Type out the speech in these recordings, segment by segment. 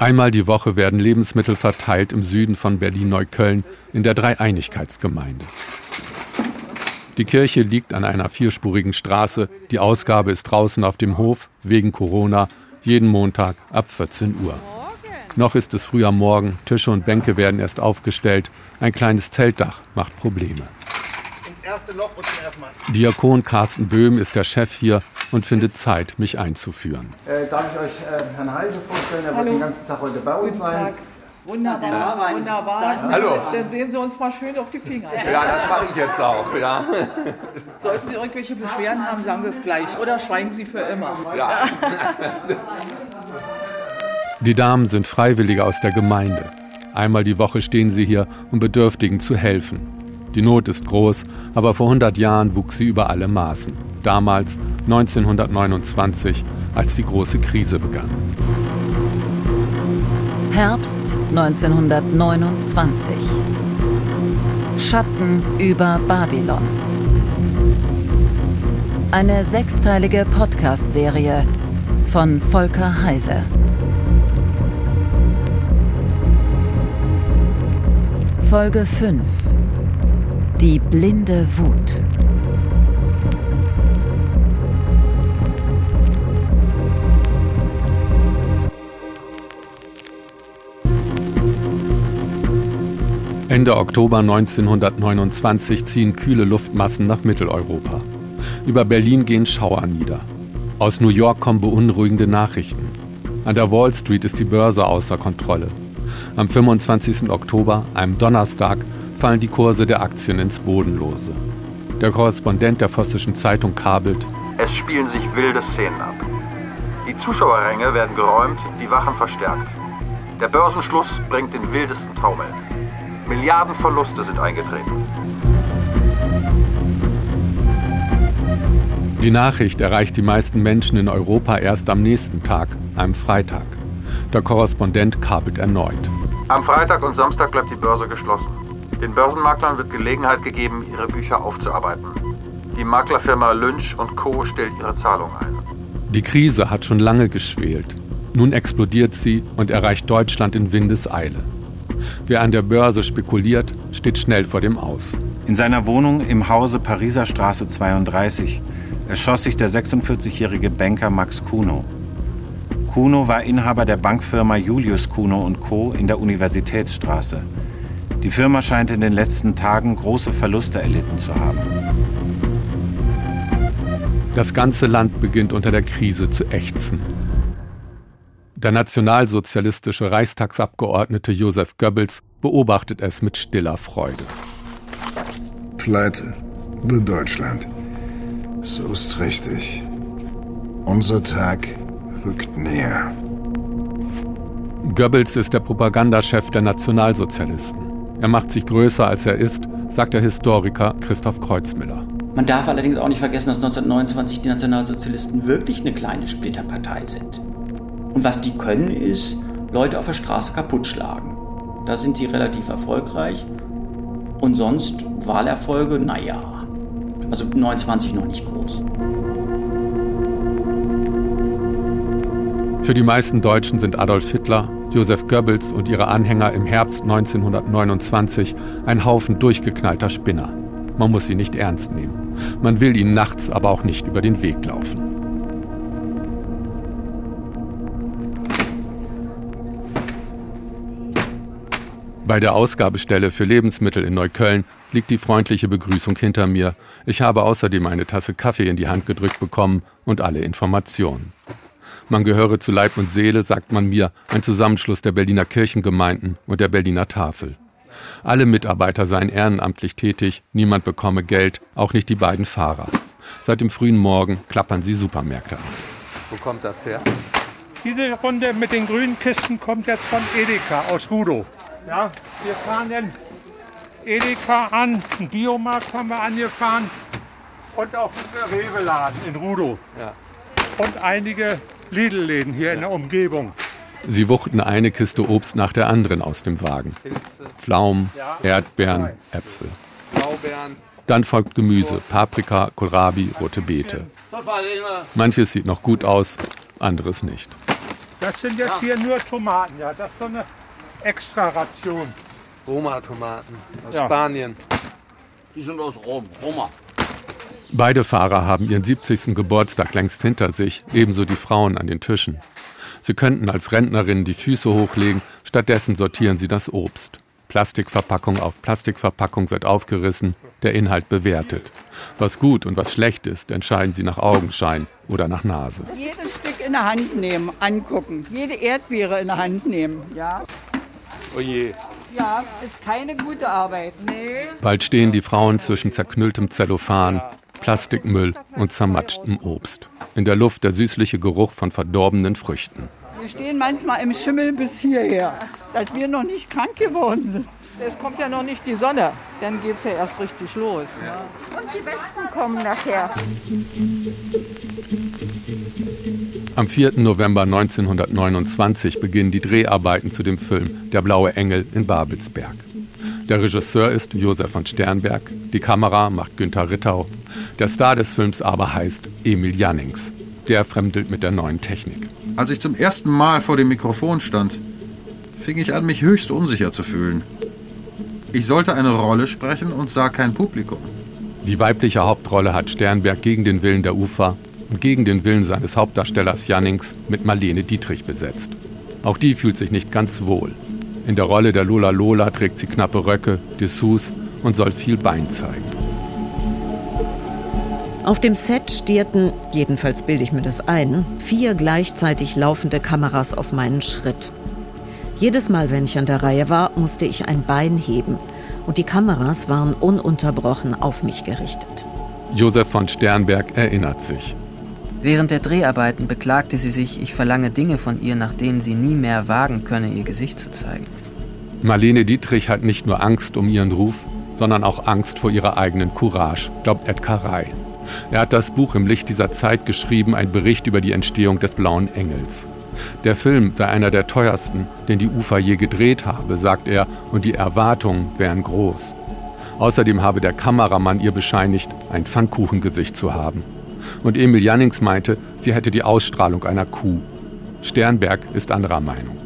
Einmal die Woche werden Lebensmittel verteilt im Süden von Berlin-Neukölln in der Dreieinigkeitsgemeinde. Die Kirche liegt an einer vierspurigen Straße. Die Ausgabe ist draußen auf dem Hof wegen Corona jeden Montag ab 14 Uhr. Noch ist es früh am Morgen, Tische und Bänke werden erst aufgestellt. Ein kleines Zeltdach macht Probleme. Diakon Carsten Böhm ist der Chef hier und findet Zeit, mich einzuführen. Äh, darf ich euch äh, Herrn Heise vorstellen? Er Hallo. wird den ganzen Tag heute bei uns sein. Tag. Wunderbar, ja. wunderbar. Hallo. Dann sehen Sie uns mal schön auf die Finger. Ja, das mache ich jetzt auch. Ja. Sollten Sie irgendwelche Beschwerden haben, sagen Sie es gleich. Oder schweigen Sie für immer. Ja. Die Damen sind Freiwillige aus der Gemeinde. Einmal die Woche stehen sie hier, um Bedürftigen zu helfen. Die Not ist groß, aber vor 100 Jahren wuchs sie über alle Maßen. Damals, 1929, als die große Krise begann. Herbst 1929. Schatten über Babylon. Eine sechsteilige Podcast-Serie von Volker Heise. Folge 5 Die blinde Wut Ende Oktober 1929 ziehen kühle Luftmassen nach Mitteleuropa. Über Berlin gehen Schauer nieder. Aus New York kommen beunruhigende Nachrichten. An der Wall Street ist die Börse außer Kontrolle. Am 25. Oktober, einem Donnerstag, fallen die Kurse der Aktien ins Bodenlose. Der Korrespondent der Vossischen Zeitung kabelt. Es spielen sich wilde Szenen ab. Die Zuschauerränge werden geräumt, die Wachen verstärkt. Der Börsenschluss bringt den wildesten Taumel. Milliardenverluste sind eingetreten. Die Nachricht erreicht die meisten Menschen in Europa erst am nächsten Tag, einem Freitag. Der Korrespondent kabelt erneut. Am Freitag und Samstag bleibt die Börse geschlossen. Den Börsenmaklern wird Gelegenheit gegeben, ihre Bücher aufzuarbeiten. Die Maklerfirma Lynch Co. stellt ihre Zahlung ein. Die Krise hat schon lange geschwelt. Nun explodiert sie und erreicht Deutschland in Windeseile. Wer an der Börse spekuliert, steht schnell vor dem Aus. In seiner Wohnung im Hause Pariser Straße 32 erschoss sich der 46-jährige Banker Max Kuno. Kuno war Inhaber der Bankfirma Julius Kuno Co. in der Universitätsstraße. Die Firma scheint in den letzten Tagen große Verluste erlitten zu haben. Das ganze Land beginnt unter der Krise zu ächzen. Der nationalsozialistische Reichstagsabgeordnete Josef Goebbels beobachtet es mit stiller Freude. Pleite über Deutschland. So ist richtig. Unser Tag rückt näher. Goebbels ist der Propagandachef der Nationalsozialisten. Er macht sich größer, als er ist, sagt der Historiker Christoph Kreuzmüller. Man darf allerdings auch nicht vergessen, dass 1929 die Nationalsozialisten wirklich eine kleine Splitterpartei sind. Und was die können, ist Leute auf der Straße kaputt schlagen. Da sind sie relativ erfolgreich. Und sonst Wahlerfolge, naja. Also 29 noch nicht groß. Für die meisten Deutschen sind Adolf Hitler, Josef Goebbels und ihre Anhänger im Herbst 1929 ein Haufen durchgeknallter Spinner. Man muss sie nicht ernst nehmen. Man will ihnen nachts aber auch nicht über den Weg laufen. Bei der Ausgabestelle für Lebensmittel in Neukölln liegt die freundliche Begrüßung hinter mir. Ich habe außerdem eine Tasse Kaffee in die Hand gedrückt bekommen und alle Informationen. Man gehöre zu Leib und Seele, sagt man mir, ein Zusammenschluss der Berliner Kirchengemeinden und der Berliner Tafel. Alle Mitarbeiter seien ehrenamtlich tätig, niemand bekomme Geld, auch nicht die beiden Fahrer. Seit dem frühen Morgen klappern sie Supermärkte an. Wo kommt das her? Diese Runde mit den grünen Kisten kommt jetzt von Edeka aus Rudo. Ja, wir fahren den Edeka an, einen Biomarkt haben wir angefahren und auch einen Rewe-Laden in Rudo. Ja. Und einige Lidl-Läden hier ja. in der Umgebung. Sie wuchten eine Kiste Obst nach der anderen aus dem Wagen. Pflaumen, Erdbeeren, Äpfel. Dann folgt Gemüse, Paprika, Kohlrabi, rote Beete. Manches sieht noch gut aus, anderes nicht. Das sind jetzt hier nur Tomaten, ja. Das ist so eine Extra-Ration. Roma-Tomaten aus Ja. Spanien. Die sind aus Rom. Roma. Beide Fahrer haben ihren 70. Geburtstag längst hinter sich, ebenso die Frauen an den Tischen. Sie könnten als Rentnerinnen die Füße hochlegen, stattdessen sortieren sie das Obst. Plastikverpackung auf Plastikverpackung wird aufgerissen, der Inhalt bewertet. Was gut und was schlecht ist, entscheiden sie nach Augenschein oder nach Nase. Jedes Stück in der Hand nehmen, angucken. Jede Erdbeere in der Hand nehmen, ja. Oh je. Ja, ist keine gute Arbeit. Nee. Bald stehen die Frauen zwischen zerknülltem Zellophan, Plastikmüll und zermatschtem Obst. In der Luft der süßliche Geruch von verdorbenen Früchten. Wir stehen manchmal im Schimmel bis hierher, dass wir noch nicht krank geworden sind. Es kommt ja noch nicht die Sonne, dann geht es ja erst richtig los. Und die Westen kommen nachher. Am 4. November 1929 beginnen die Dreharbeiten zu dem Film Der blaue Engel in Babelsberg. Der Regisseur ist Josef von Sternberg, die Kamera macht Günther Rittau. Der Star des Films aber heißt Emil Jannings. Der fremdelt mit der neuen Technik. Als ich zum ersten Mal vor dem Mikrofon stand, fing ich an, mich höchst unsicher zu fühlen. Ich sollte eine Rolle sprechen und sah kein Publikum. Die weibliche Hauptrolle hat Sternberg gegen den Willen der UFA und gegen den Willen seines Hauptdarstellers Jannings mit Marlene Dietrich besetzt. Auch die fühlt sich nicht ganz wohl. In der Rolle der Lola Lola trägt sie knappe Röcke, Dessous und soll viel Bein zeigen. Auf dem Set stierten, jedenfalls bilde ich mir das ein, vier gleichzeitig laufende Kameras auf meinen Schritt. Jedes Mal, wenn ich an der Reihe war, musste ich ein Bein heben und die Kameras waren ununterbrochen auf mich gerichtet. Josef von Sternberg erinnert sich. Während der Dreharbeiten beklagte sie sich, ich verlange Dinge von ihr, nach denen sie nie mehr wagen könne, ihr Gesicht zu zeigen. Marlene Dietrich hat nicht nur Angst um ihren Ruf, sondern auch Angst vor ihrer eigenen Courage, glaubt Edgar Ray. Er hat das Buch im Licht dieser Zeit geschrieben, ein Bericht über die Entstehung des Blauen Engels. Der Film sei einer der teuersten, den die UFA je gedreht habe, sagt er, und die Erwartungen wären groß. Außerdem habe der Kameramann ihr bescheinigt, ein Pfannkuchengesicht zu haben. Und Emil Jannings meinte, sie hätte die Ausstrahlung einer Kuh. Sternberg ist anderer Meinung.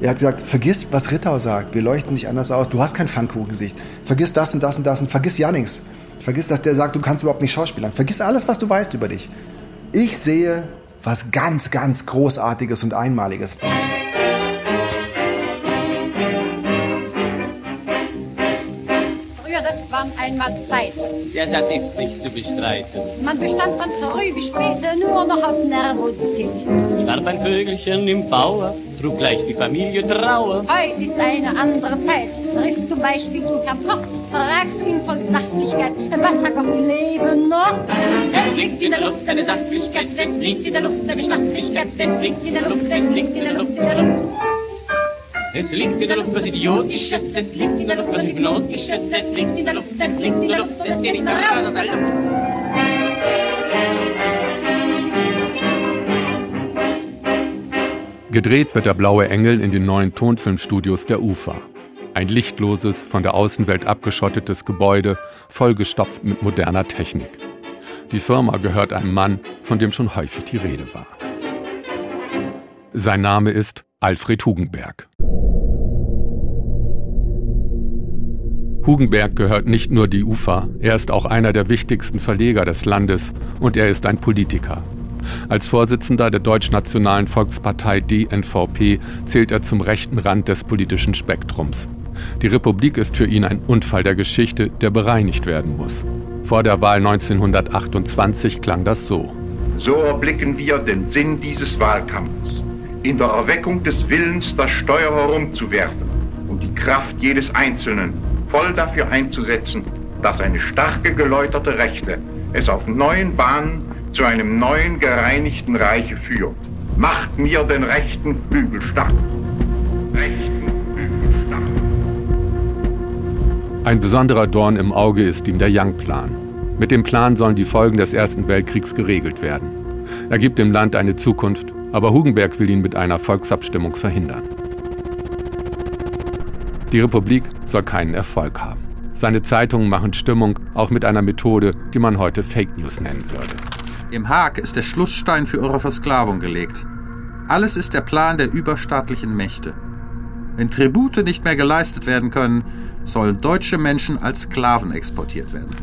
Er hat gesagt, vergiss, was Rittau sagt. Wir leuchten nicht anders aus. Du hast kein Pfannkuchengesicht. Vergiss das und das und das und vergiss Jannings. Vergiss, dass der sagt, du kannst überhaupt nicht schauspielern. Vergiss alles, was du weißt über dich. Ich sehe was ganz, ganz Großartiges und Einmaliges. Waren einmal Zeiten. Ja, das ist nicht zu bestreiten. Man bestand von früh bis spät nur noch aus Nervosität. Starb ein Vögelchen im Bauer, trug gleich die Familie Trauer. Heute ist eine andere Zeit. Triffst zum Beispiel du Herrn Koch, fragst ihn voll Sachlichkeit, was hat doch Leben noch? Es liegt in der Luft eine Sachlichkeit, es liegt in der Luft eine Geschmacklichkeit, es liegt in der Luft, es liegt in der Luft, in der Luft. Es liegt in der Luft was Idiotisches, es liegt in der Luft was Hypnotisches, es liegt in der Luft, es liegt in der Luft, es geht nicht raus aus der Luft. Gedreht wird der Blaue Engel in den neuen Tonfilmstudios der UFA. Ein lichtloses, von der Außenwelt abgeschottetes Gebäude, vollgestopft mit moderner Technik. Die Firma gehört einem Mann, von dem schon häufig die Rede war. Sein Name ist Alfred Hugenberg. Hugenberg gehört nicht nur die UFA, er ist auch einer der wichtigsten Verleger des Landes und er ist ein Politiker. Als Vorsitzender der Deutschnationalen Volkspartei DNVP zählt er zum rechten Rand des politischen Spektrums. Die Republik ist für ihn ein Unfall der Geschichte, der bereinigt werden muss. Vor der Wahl 1928 klang das so. So erblicken wir den Sinn dieses Wahlkampfes. In der Erweckung des Willens, das Steuer herumzuwerfen und die Kraft jedes Einzelnen voll dafür einzusetzen, dass eine starke geläuterte Rechte es auf neuen Bahnen zu einem neuen gereinigten Reiche führt. Macht mir den rechten Flügel stark. Rechten Flügel stark. Ein besonderer Dorn im Auge ist ihm der Young-Plan. Mit dem Plan sollen die Folgen des Ersten Weltkriegs geregelt werden. Er gibt dem Land eine Zukunft, aber Hugenberg will ihn mit einer Volksabstimmung verhindern. Die Republik soll keinen Erfolg haben. Seine Zeitungen machen Stimmung, auch mit einer Methode, die man heute Fake News nennen würde. Im Haag ist der Schlussstein für eure Versklavung gelegt. Alles ist der Plan der überstaatlichen Mächte. Wenn Tribute nicht mehr geleistet werden können, sollen deutsche Menschen als Sklaven exportiert werden.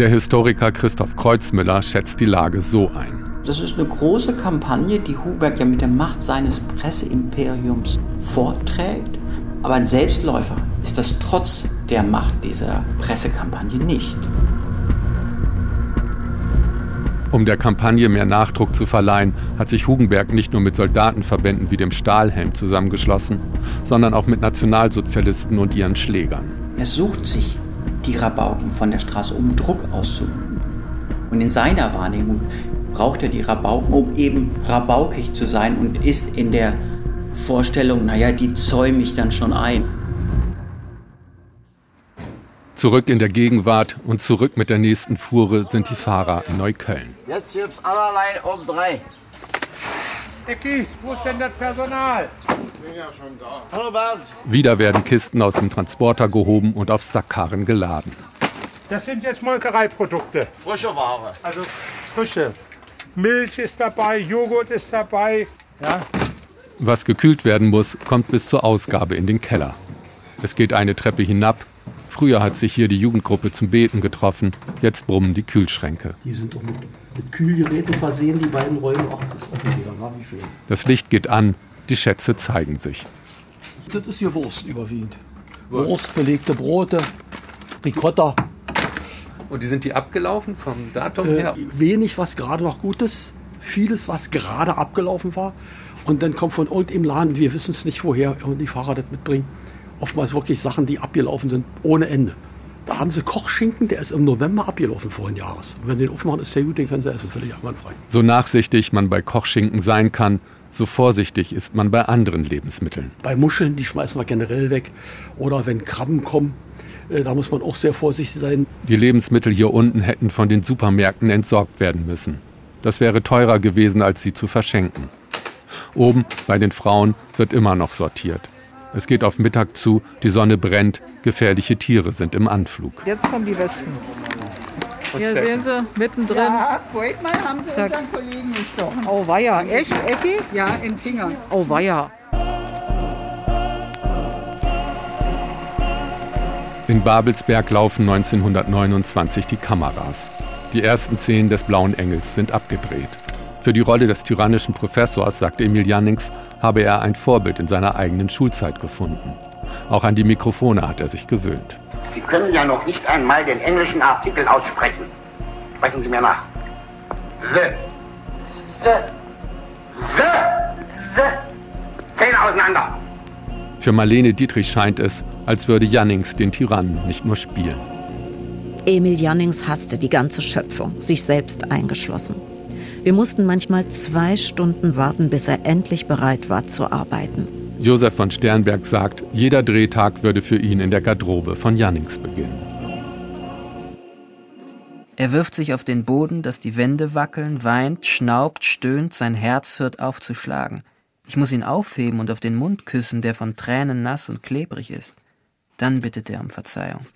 Der Historiker Christoph Kreuzmüller schätzt die Lage so ein. Das ist eine große Kampagne, die Huberg ja mit der Macht seines Presseimperiums vorträgt. Aber ein Selbstläufer ist das trotz der Macht dieser Pressekampagne nicht. Um der Kampagne mehr Nachdruck zu verleihen, hat sich Hugenberg nicht nur mit Soldatenverbänden wie dem Stahlhelm zusammengeschlossen, sondern auch mit Nationalsozialisten und ihren Schlägern. Er sucht sich die Rabauken von der Straße, um Druck auszuüben. Und in seiner Wahrnehmung braucht er die Rabauken, um eben rabaukig zu sein und ist in der Vorstellung, naja, die zäume ich dann schon ein. Zurück in der Gegenwart und zurück mit der nächsten Fuhre sind die Fahrer in Neukölln. Jetzt gibt's allerlei um drei. Ecki, wo ist denn das Personal? Bin ja schon da. Hallo Bernd. Wieder werden Kisten aus dem Transporter gehoben und auf Sackkarren geladen. Das sind jetzt Molkereiprodukte. Frische Ware. Also frische. Milch ist dabei, Joghurt ist dabei. Ja. Was gekühlt werden muss, kommt bis zur Ausgabe in den Keller. Es geht eine Treppe hinab. Früher hat sich hier die Jugendgruppe zum Beten getroffen. Jetzt brummen die Kühlschränke. Die sind doch mit, mit Kühlgeräten versehen, die beiden Räume. Ach, das ist wieder. Na, wie schön. Das Licht geht an. Die Schätze zeigen sich. Das ist hier Wurst überwiegend. Wurst, Wurst belegte Brote, Ricotta. Und die sind die abgelaufen vom Datum Äh, her? wenig, was gerade noch gut ist. Vieles, was gerade abgelaufen war. Und dann kommt von irgendeinem Laden, wir wissen es nicht woher, und die Fahrer das mitbringen. Oftmals wirklich Sachen, die abgelaufen sind, ohne Ende. Da haben sie Kochschinken, der ist im November abgelaufen vorigen Jahres. Und wenn sie den aufmachen, ist sehr gut, den können sie essen, völlig einwandfrei. So nachsichtig man bei Kochschinken sein kann, so vorsichtig ist man bei anderen Lebensmitteln. Bei Muscheln, die schmeißen wir generell weg. Oder wenn Krabben kommen, äh, da muss man auch sehr vorsichtig sein. Die Lebensmittel hier unten hätten von den Supermärkten entsorgt werden müssen. Das wäre teurer gewesen, als sie zu verschenken. Oben bei den Frauen wird immer noch sortiert. Es geht auf Mittag zu, die Sonne brennt, gefährliche Tiere sind im Anflug. Jetzt kommen die Wespen. Hier sehen Sie, mittendrin. Ja, vorhin mal haben sie Zack. unseren Kollegen gestochen. Oh weia, echt, Ecki? Ja, im Finger. Oh weia. In Babelsberg laufen 1929 die Kameras. Die ersten Szenen des Blauen Engels sind abgedreht. Für die Rolle des tyrannischen Professors, sagt Emil Jannings, habe er ein Vorbild in seiner eigenen Schulzeit gefunden. Auch an die Mikrofone hat er sich gewöhnt. Sie können ja noch nicht einmal den englischen Artikel aussprechen. Sprechen Sie mir nach. The. The. The. The. Zähne auseinander. Für Marlene Dietrich scheint es, als würde Jannings den Tyrannen nicht nur spielen. Emil Jannings hasste die ganze Schöpfung, sich selbst eingeschlossen. Wir mussten manchmal zwei Stunden warten, bis er endlich bereit war zu arbeiten. Josef von Sternberg sagt, jeder Drehtag würde für ihn in der Garderobe von Jannings beginnen. Er wirft sich auf den Boden, dass die Wände wackeln, weint, schnaubt, stöhnt, sein Herz hört auf zu schlagen. Ich muss ihn aufheben und auf den Mund küssen, der von Tränen nass und klebrig ist. Dann bittet er um Verzeihung.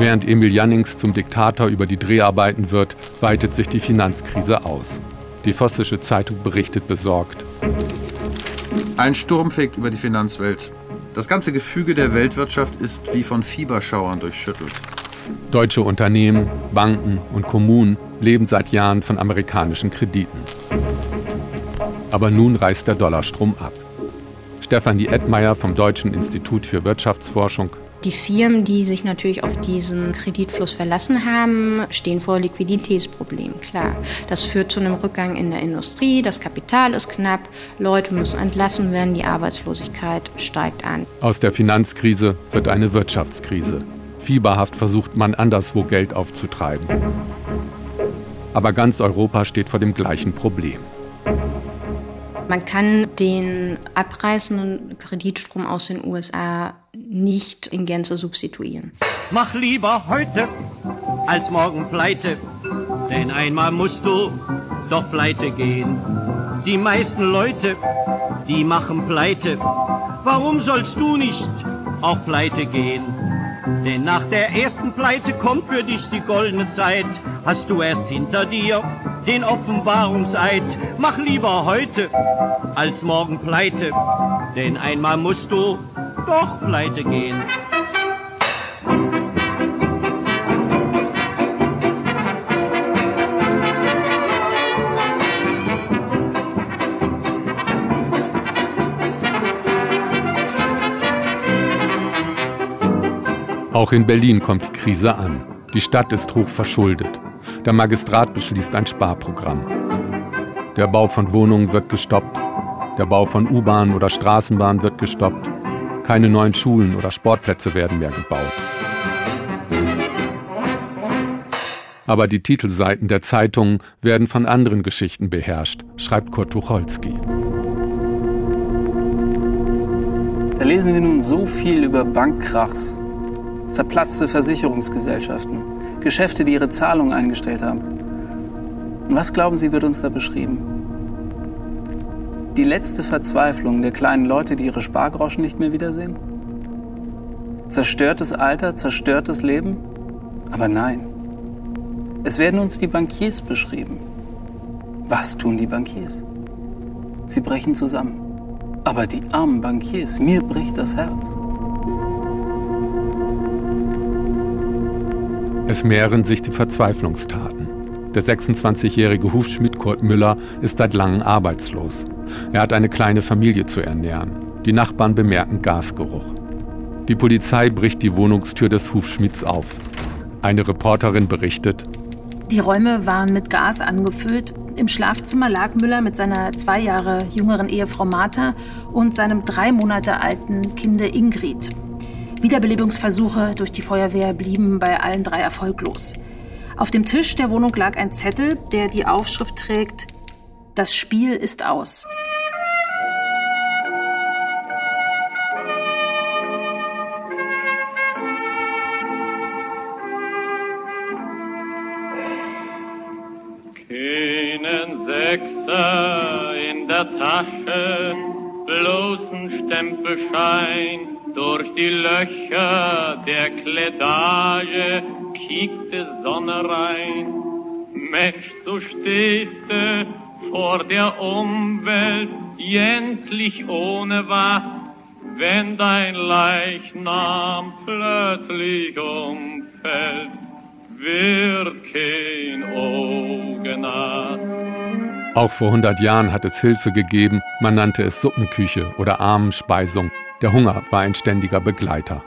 Während Emil Jannings zum Diktator über die Dreharbeiten wird, weitet sich die Finanzkrise aus. Die Vossische Zeitung berichtet besorgt. Ein Sturm fegt über die Finanzwelt. Das ganze Gefüge der Weltwirtschaft ist wie von Fieberschauern durchschüttelt. Deutsche Unternehmen, Banken und Kommunen leben seit Jahren von amerikanischen Krediten. Aber nun reißt der Dollarstrom ab. Stefanie Edmeier vom Deutschen Institut für Wirtschaftsforschung Die Firmen, die sich natürlich auf diesen Kreditfluss verlassen haben, stehen vor Liquiditätsproblemen, klar. Das führt zu einem Rückgang in der Industrie, das Kapital ist knapp, Leute müssen entlassen werden, die Arbeitslosigkeit steigt an. Aus der Finanzkrise wird eine Wirtschaftskrise. Fieberhaft versucht man anderswo Geld aufzutreiben. Aber ganz Europa steht vor dem gleichen Problem. Man kann den abreißenden Kreditstrom aus den USA nicht in Gänze substituieren. Mach lieber heute als morgen pleite, denn einmal musst du doch pleite gehen. Die meisten Leute, die machen pleite. Warum sollst du nicht auch pleite gehen? Denn nach der ersten Pleite kommt für dich die goldene Zeit. hast du erst hinter dir den Offenbarungseid. Mach lieber heute als morgen pleite, denn einmal musst du doch pleite gehen. Auch in Berlin kommt die Krise an. Die Stadt ist hoch verschuldet. Der Magistrat beschließt ein Sparprogramm. Der Bau von Wohnungen wird gestoppt. Der Bau von U-Bahnen oder Straßenbahnen wird gestoppt. Keine neuen Schulen oder Sportplätze werden mehr gebaut. Aber die Titelseiten der Zeitungen werden von anderen Geschichten beherrscht, schreibt Kurt Tucholsky. Da lesen wir nun so viel über Bankkrachs, zerplatzte Versicherungsgesellschaften, Geschäfte, die ihre Zahlungen eingestellt haben. Und was glauben Sie, wird uns da beschrieben? Die letzte Verzweiflung der kleinen Leute, die ihre Spargroschen nicht mehr wiedersehen? Zerstörtes Alter, zerstörtes Leben? Aber nein. Es werden uns die Bankiers beschrieben. Was tun die Bankiers? Sie brechen zusammen. Aber die armen Bankiers, mir bricht das Herz. Es mehren sich die Verzweiflungstaten. Der 26-jährige Hufschmied Kurt Müller ist seit langem arbeitslos. Er hat eine kleine Familie zu ernähren. Die Nachbarn bemerken Gasgeruch. Die Polizei bricht die Wohnungstür des Hufschmieds auf. Eine Reporterin berichtet, die Räume waren mit Gas angefüllt. Im Schlafzimmer lag Müller mit seiner zwei Jahre jüngeren Ehefrau Martha und seinem drei Monate alten Kinde Ingrid. Wiederbelebungsversuche durch die Feuerwehr blieben bei allen drei erfolglos. Auf dem Tisch der Wohnung lag ein Zettel, der die Aufschrift trägt: Das Spiel ist aus. Keinen Sechser in der Tasche, bloßen Stempelschein durch die Löcher der Klettage kiekte Sonne rein. Mensch, so stehst du vor der Umwelt, endlich ohne was, wenn dein Leichnam plötzlich umfällt, wird kein Auge. Auch vor 100 Jahren hat es Hilfe gegeben, man nannte es Suppenküche oder Armenspeisung. Der Hunger war ein ständiger Begleiter.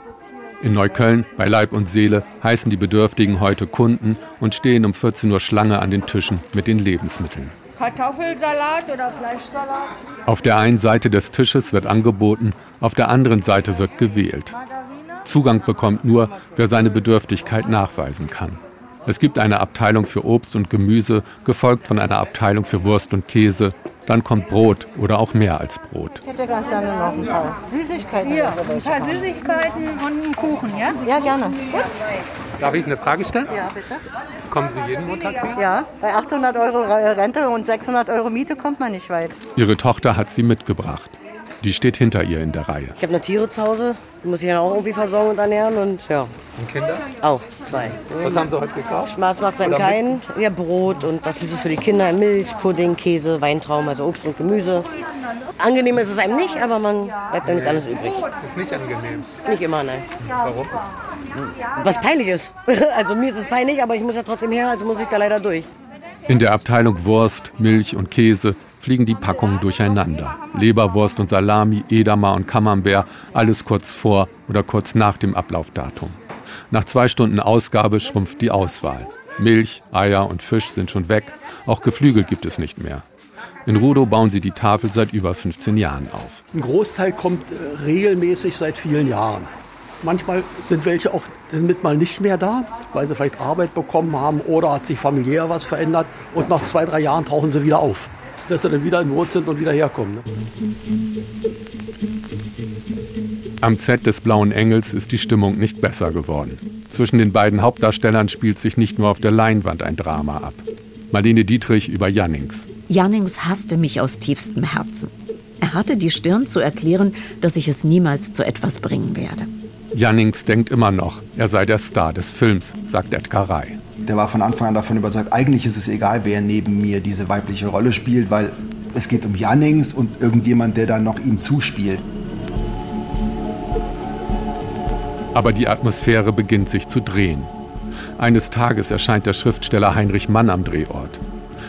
In Neukölln, bei Leib und Seele, heißen die Bedürftigen heute Kunden und stehen um 14 Uhr Schlange an den Tischen mit den Lebensmitteln. Kartoffelsalat oder Fleischsalat? Auf der einen Seite des Tisches wird angeboten, auf der anderen Seite wird gewählt. Zugang bekommt nur, wer seine Bedürftigkeit nachweisen kann. Es gibt eine Abteilung für Obst und Gemüse, gefolgt von einer Abteilung für Wurst und Käse. Dann kommt Brot oder auch mehr als Brot. Ich hätte ganz gerne noch ein paar Süßigkeiten. Hier, ein paar Süßigkeiten und einen Kuchen, ja? Ja, gerne. Gut. Darf ich eine Frage stellen? Ja, bitte. Kommen Sie jeden Montag her? Ja, bei 800 Euro Rente und 600 Euro Miete kommt man nicht weit. Ihre Tochter hat sie mitgebracht. Die steht hinter ihr in der Reihe. Ich habe eine Tiere zu Hause, die muss ich dann auch irgendwie versorgen und ernähren und ja. Und Kinder? Auch, zwei. Was haben Sie heute gekauft? Spaß macht seinem Oder keinen. Ja, Brot und was Süßes für die Kinder, Milch, Pudding, Käse, Weintrauben, also Obst und Gemüse. Angenehm ist es einem nicht, aber man bleibt dann nicht alles übrig. Ist nicht angenehm. Nicht immer, nein. Warum? Was peinlich ist. Also mir ist es peinlich, aber ich muss ja trotzdem her, also muss ich da leider durch. In der Abteilung Wurst, Milch und Käse fliegen die Packungen durcheinander. Leberwurst und Salami, Edamer und Camembert, alles kurz vor oder kurz nach dem Ablaufdatum. Nach zwei Stunden Ausgabe schrumpft die Auswahl. Milch, Eier und Fisch sind schon weg, auch Geflügel gibt es nicht mehr. In Rudow bauen sie die Tafel seit über 15 Jahren auf. Ein Großteil kommt äh, regelmäßig seit vielen Jahren. Manchmal sind welche auch mit mal nicht mehr da, weil sie vielleicht Arbeit bekommen haben oder hat sich familiär was verändert und nach zwei, drei Jahren tauchen sie wieder auf. Dass sie dann wieder in Not sind und wieder herkommen. Ne? Am Set des Blauen Engels ist die Stimmung nicht besser geworden. Zwischen den beiden Hauptdarstellern spielt sich nicht nur auf der Leinwand ein Drama ab. Marlene Dietrich über Jannings. Jannings hasste mich aus tiefstem Herzen. Er hatte die Stirn zu erklären, dass ich es niemals zu etwas bringen werde. Jannings denkt immer noch, er sei der Star des Films, sagt Edgar Ray. Der war von Anfang an davon überzeugt, eigentlich ist es egal, wer neben mir diese weibliche Rolle spielt, weil es geht um Jannings und irgendjemand, der dann noch ihm zuspielt. Aber die Atmosphäre beginnt sich zu drehen. Eines Tages erscheint der Schriftsteller Heinrich Mann am Drehort.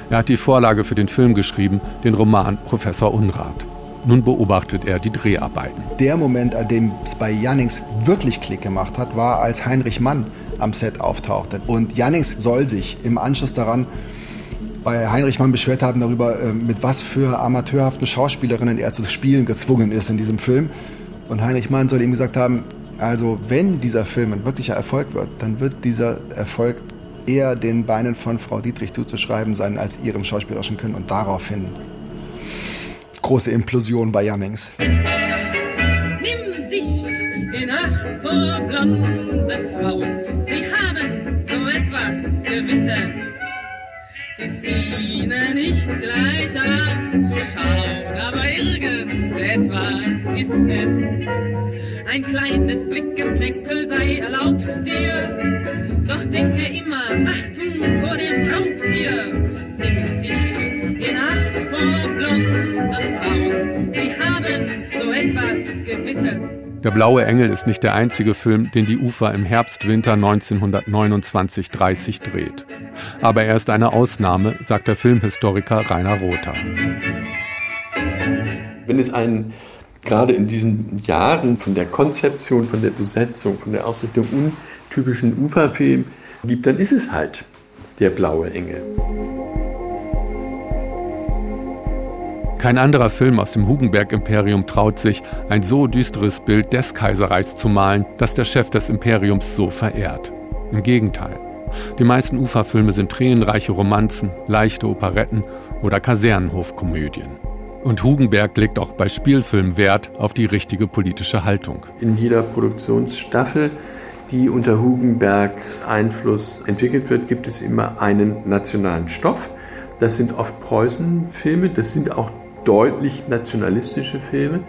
Er hat die Vorlage für den Film geschrieben, den Roman Professor Unrat. Nun beobachtet er die Dreharbeiten. Der Moment, an dem es bei Jannings wirklich Klick gemacht hat, war, als Heinrich Mann am Set auftauchte. Und Jannings soll sich im Anschluss daran bei Heinrich Mann beschwert haben darüber, äh, mit was für amateurhaften Schauspielerinnen er zu spielen gezwungen ist in diesem Film. Und Heinrich Mann soll ihm gesagt haben, also wenn dieser Film ein wirklicher Erfolg wird, dann wird dieser Erfolg eher den Beinen von Frau Dietrich zuzuschreiben sein als ihrem schauspielerischen Können. Und daraufhin große Implosion bei Jannings. Nimm dich in Acht vor Frauen, sie haben so etwas Gewissen. Ist ihnen nicht gleich anzuschauen, aber irgendetwas ist es. Ein kleines Blickgefleckel sei erlaubt dir, doch denke immer, Achtung vor dem Raubtier. Nimm dich in Acht vor blonden Frauen, sie haben so etwas Gewisses. Der Blaue Engel ist nicht der einzige Film, den die UFA im Herbst-Winter 1929-30 dreht. Aber er ist eine Ausnahme, sagt der Filmhistoriker Rainer Rother. Wenn es einen gerade in diesen Jahren von der Konzeption, von der Besetzung, von der Ausrichtung untypischen UFA-Film gibt, dann ist es halt der Blaue Engel. Kein anderer Film aus dem Hugenberg-Imperium traut sich, ein so düsteres Bild des Kaiserreichs zu malen, das der Chef des Imperiums so verehrt. Im Gegenteil. Die meisten Uferfilme sind tränenreiche Romanzen, leichte Operetten oder Kasernenhofkomödien. Und Hugenberg legt auch bei Spielfilmen Wert auf die richtige politische Haltung. In jeder Produktionsstaffel, die unter Hugenbergs Einfluss entwickelt wird, gibt es immer einen nationalen Stoff. Das sind oft Preußenfilme, das sind auch deutlich nationalistische Filme.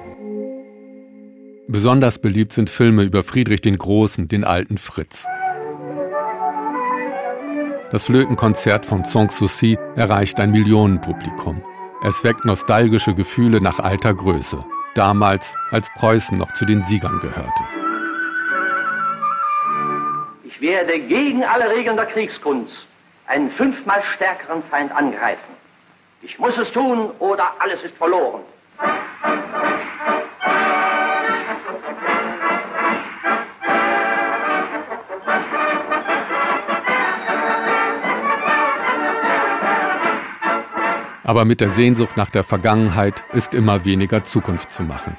Besonders beliebt sind Filme über Friedrich den Großen, den alten Fritz. Das Flötenkonzert von Sanssouci erreicht ein Millionenpublikum. Es weckt nostalgische Gefühle nach alter Größe, damals als Preußen noch zu den Siegern gehörte. Ich werde gegen alle Regeln der Kriegskunst einen fünfmal stärkeren Feind angreifen. Ich muss es tun oder alles ist verloren. Aber mit der Sehnsucht nach der Vergangenheit ist immer weniger Zukunft zu machen.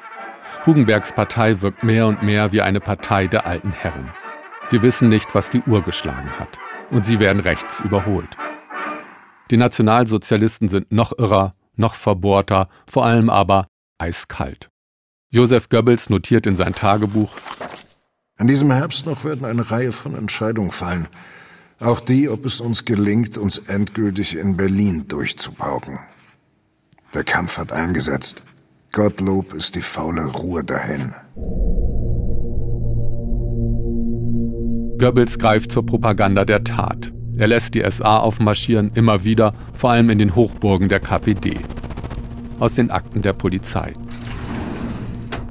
Hugenbergs Partei wirkt mehr und mehr wie eine Partei der alten Herren. Sie wissen nicht, was die Uhr geschlagen hat. Und sie werden rechts überholt. Die Nationalsozialisten sind noch irrer, noch verbohrter, vor allem aber eiskalt. Josef Goebbels notiert in sein Tagebuch An diesem Herbst noch werden eine Reihe von Entscheidungen fallen. Auch die, ob es uns gelingt, uns endgültig in Berlin durchzupauken. Der Kampf hat eingesetzt. Gottlob ist die faule Ruhe dahin. Goebbels greift zur Propaganda der Tat. Er lässt die SA aufmarschieren, immer wieder, vor allem in den Hochburgen der KPD. Aus den Akten der Polizei.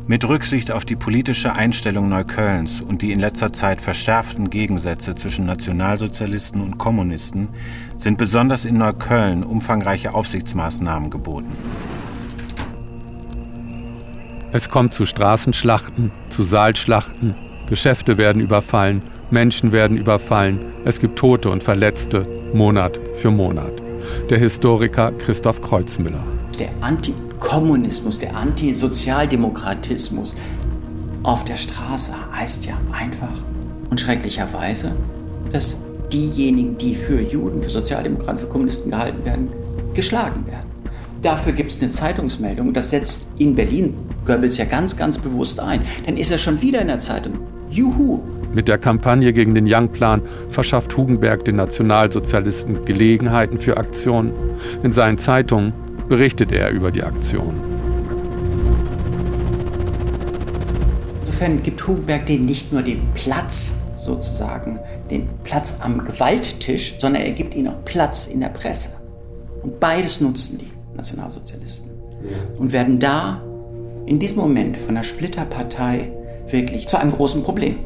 Mit Rücksicht auf die politische Einstellung Neuköllns und die in letzter Zeit verschärften Gegensätze zwischen Nationalsozialisten und Kommunisten sind besonders in Neukölln umfangreiche Aufsichtsmaßnahmen geboten. Es kommt zu Straßenschlachten, zu Saalschlachten, Geschäfte werden überfallen, Menschen werden überfallen, es gibt Tote und Verletzte, Monat für Monat. Der Historiker Christoph Kreuzmüller. Der Antikommunismus, der Antisozialdemokratismus auf der Straße heißt ja einfach und schrecklicherweise, dass diejenigen, die für Juden, für Sozialdemokraten, für Kommunisten gehalten werden, geschlagen werden. Dafür gibt es eine Zeitungsmeldung. Das setzt in Berlin Goebbels ja ganz, ganz bewusst ein. Dann ist er schon wieder in der Zeitung. Juhu, mit der Kampagne gegen den Young-Plan verschafft Hugenberg den Nationalsozialisten Gelegenheiten für Aktionen. In seinen Zeitungen berichtet er über die Aktionen. Insofern gibt Hugenberg denen nicht nur den Platz, sozusagen den Platz am Gewalttisch, sondern er gibt ihnen auch Platz in der Presse. Und beides nutzen die Nationalsozialisten und werden da in diesem Moment von der Splitterpartei wirklich zu einem großen Problem.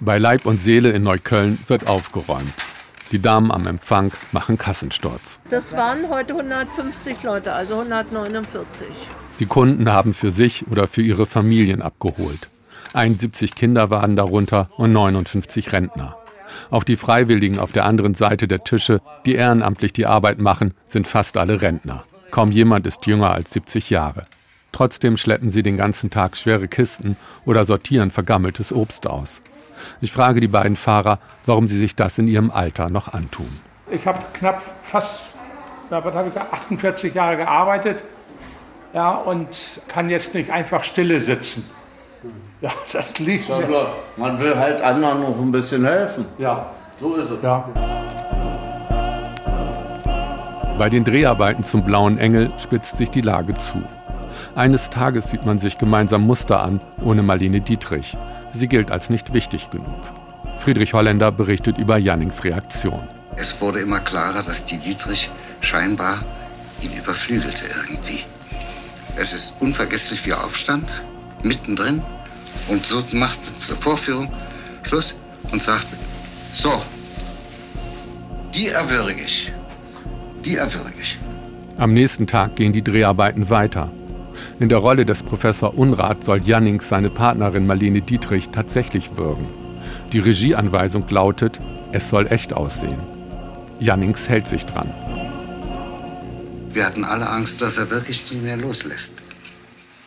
Bei Leib und Seele in Neukölln wird aufgeräumt. Die Damen am Empfang machen Kassensturz. Das waren heute 150 Leute, also 149. Die Kunden haben für sich oder für ihre Familien abgeholt. 71 Kinder waren darunter und 59 Rentner. Auch die Freiwilligen auf der anderen Seite der Tische, die ehrenamtlich die Arbeit machen, sind fast alle Rentner. Kaum jemand ist jünger als 70 Jahre. Trotzdem schleppen sie den ganzen Tag schwere Kisten oder sortieren vergammeltes Obst aus. Ich frage die beiden Fahrer, warum sie sich das in ihrem Alter noch antun. Ich habe knapp fast, was habe ich 48 Jahre gearbeitet ja, und kann jetzt nicht einfach stille sitzen. Ja, das liegt ja, mir. Man will halt anderen noch ein bisschen helfen. Ja. So ist es. Ja. Bei den Dreharbeiten zum Blauen Engel spitzt sich die Lage zu. Eines Tages sieht man sich gemeinsam Muster an, ohne Marlene Dietrich. Sie gilt als nicht wichtig genug. Friedrich Holländer berichtet über Jannings Reaktion. Es wurde immer klarer, dass die Dietrich scheinbar ihn überflügelte irgendwie. Es ist unvergesslich, wie er aufstand, mittendrin, und so machte zur Vorführung Schluss und sagte, so, die erwürge ich, die erwürge ich. Am nächsten Tag gehen die Dreharbeiten weiter. In der Rolle des Professor Unrat soll Jannings seine Partnerin Marlene Dietrich tatsächlich würgen. Die Regieanweisung lautet, es soll echt aussehen. Jannings hält sich dran. Wir hatten alle Angst, dass er wirklich nicht mehr loslässt.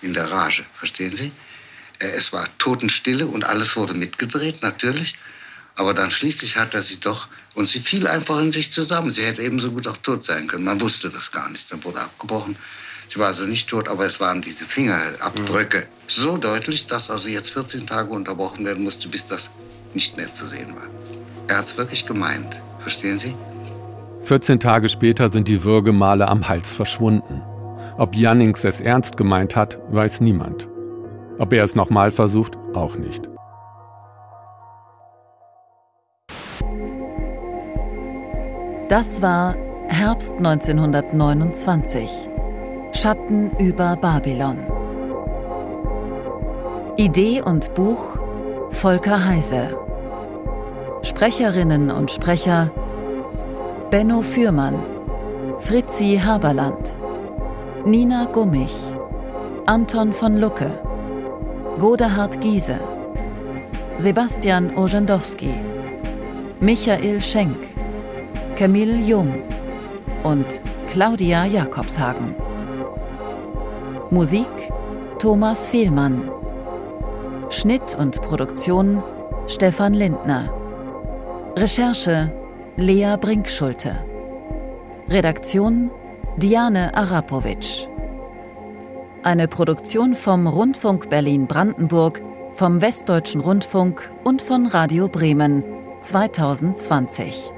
In der Rage, verstehen Sie? Äh, es war Totenstille und alles wurde mitgedreht, natürlich. Aber dann schließlich hat er sie doch, und sie fiel einfach in sich zusammen. Sie hätte ebenso gut auch tot sein können. Man wusste das gar nicht. Dann wurde abgebrochen. Sie war also nicht tot, aber es waren diese Fingerabdrücke mhm. so deutlich, dass also jetzt 14 Tage unterbrochen werden musste, bis das nicht mehr zu sehen war. Er hat es wirklich gemeint. Verstehen Sie? 14 Tage später sind die Würgemale am Hals verschwunden. Ob Jannings es ernst gemeint hat, weiß niemand. Ob er es nochmal versucht, auch nicht. Das war Herbst 1929. Schatten über Babylon. Idee und Buch Volker Heise. Sprecherinnen und Sprecher Benno Fürmann, Fritzi Haberland, Nina Gummich, Anton von Lucke, Godehard Giese, Sebastian Orzendowski, Michael Schenk, Camille Jung und Claudia Jakobshagen. Musik Thomas Fehlmann. Schnitt und Produktion Stefan Lindner. Recherche Lea Brinkschulte. Redaktion Diane Arapowitsch. Eine Produktion vom Rundfunk Berlin-Brandenburg, vom Westdeutschen Rundfunk und von Radio Bremen 2020.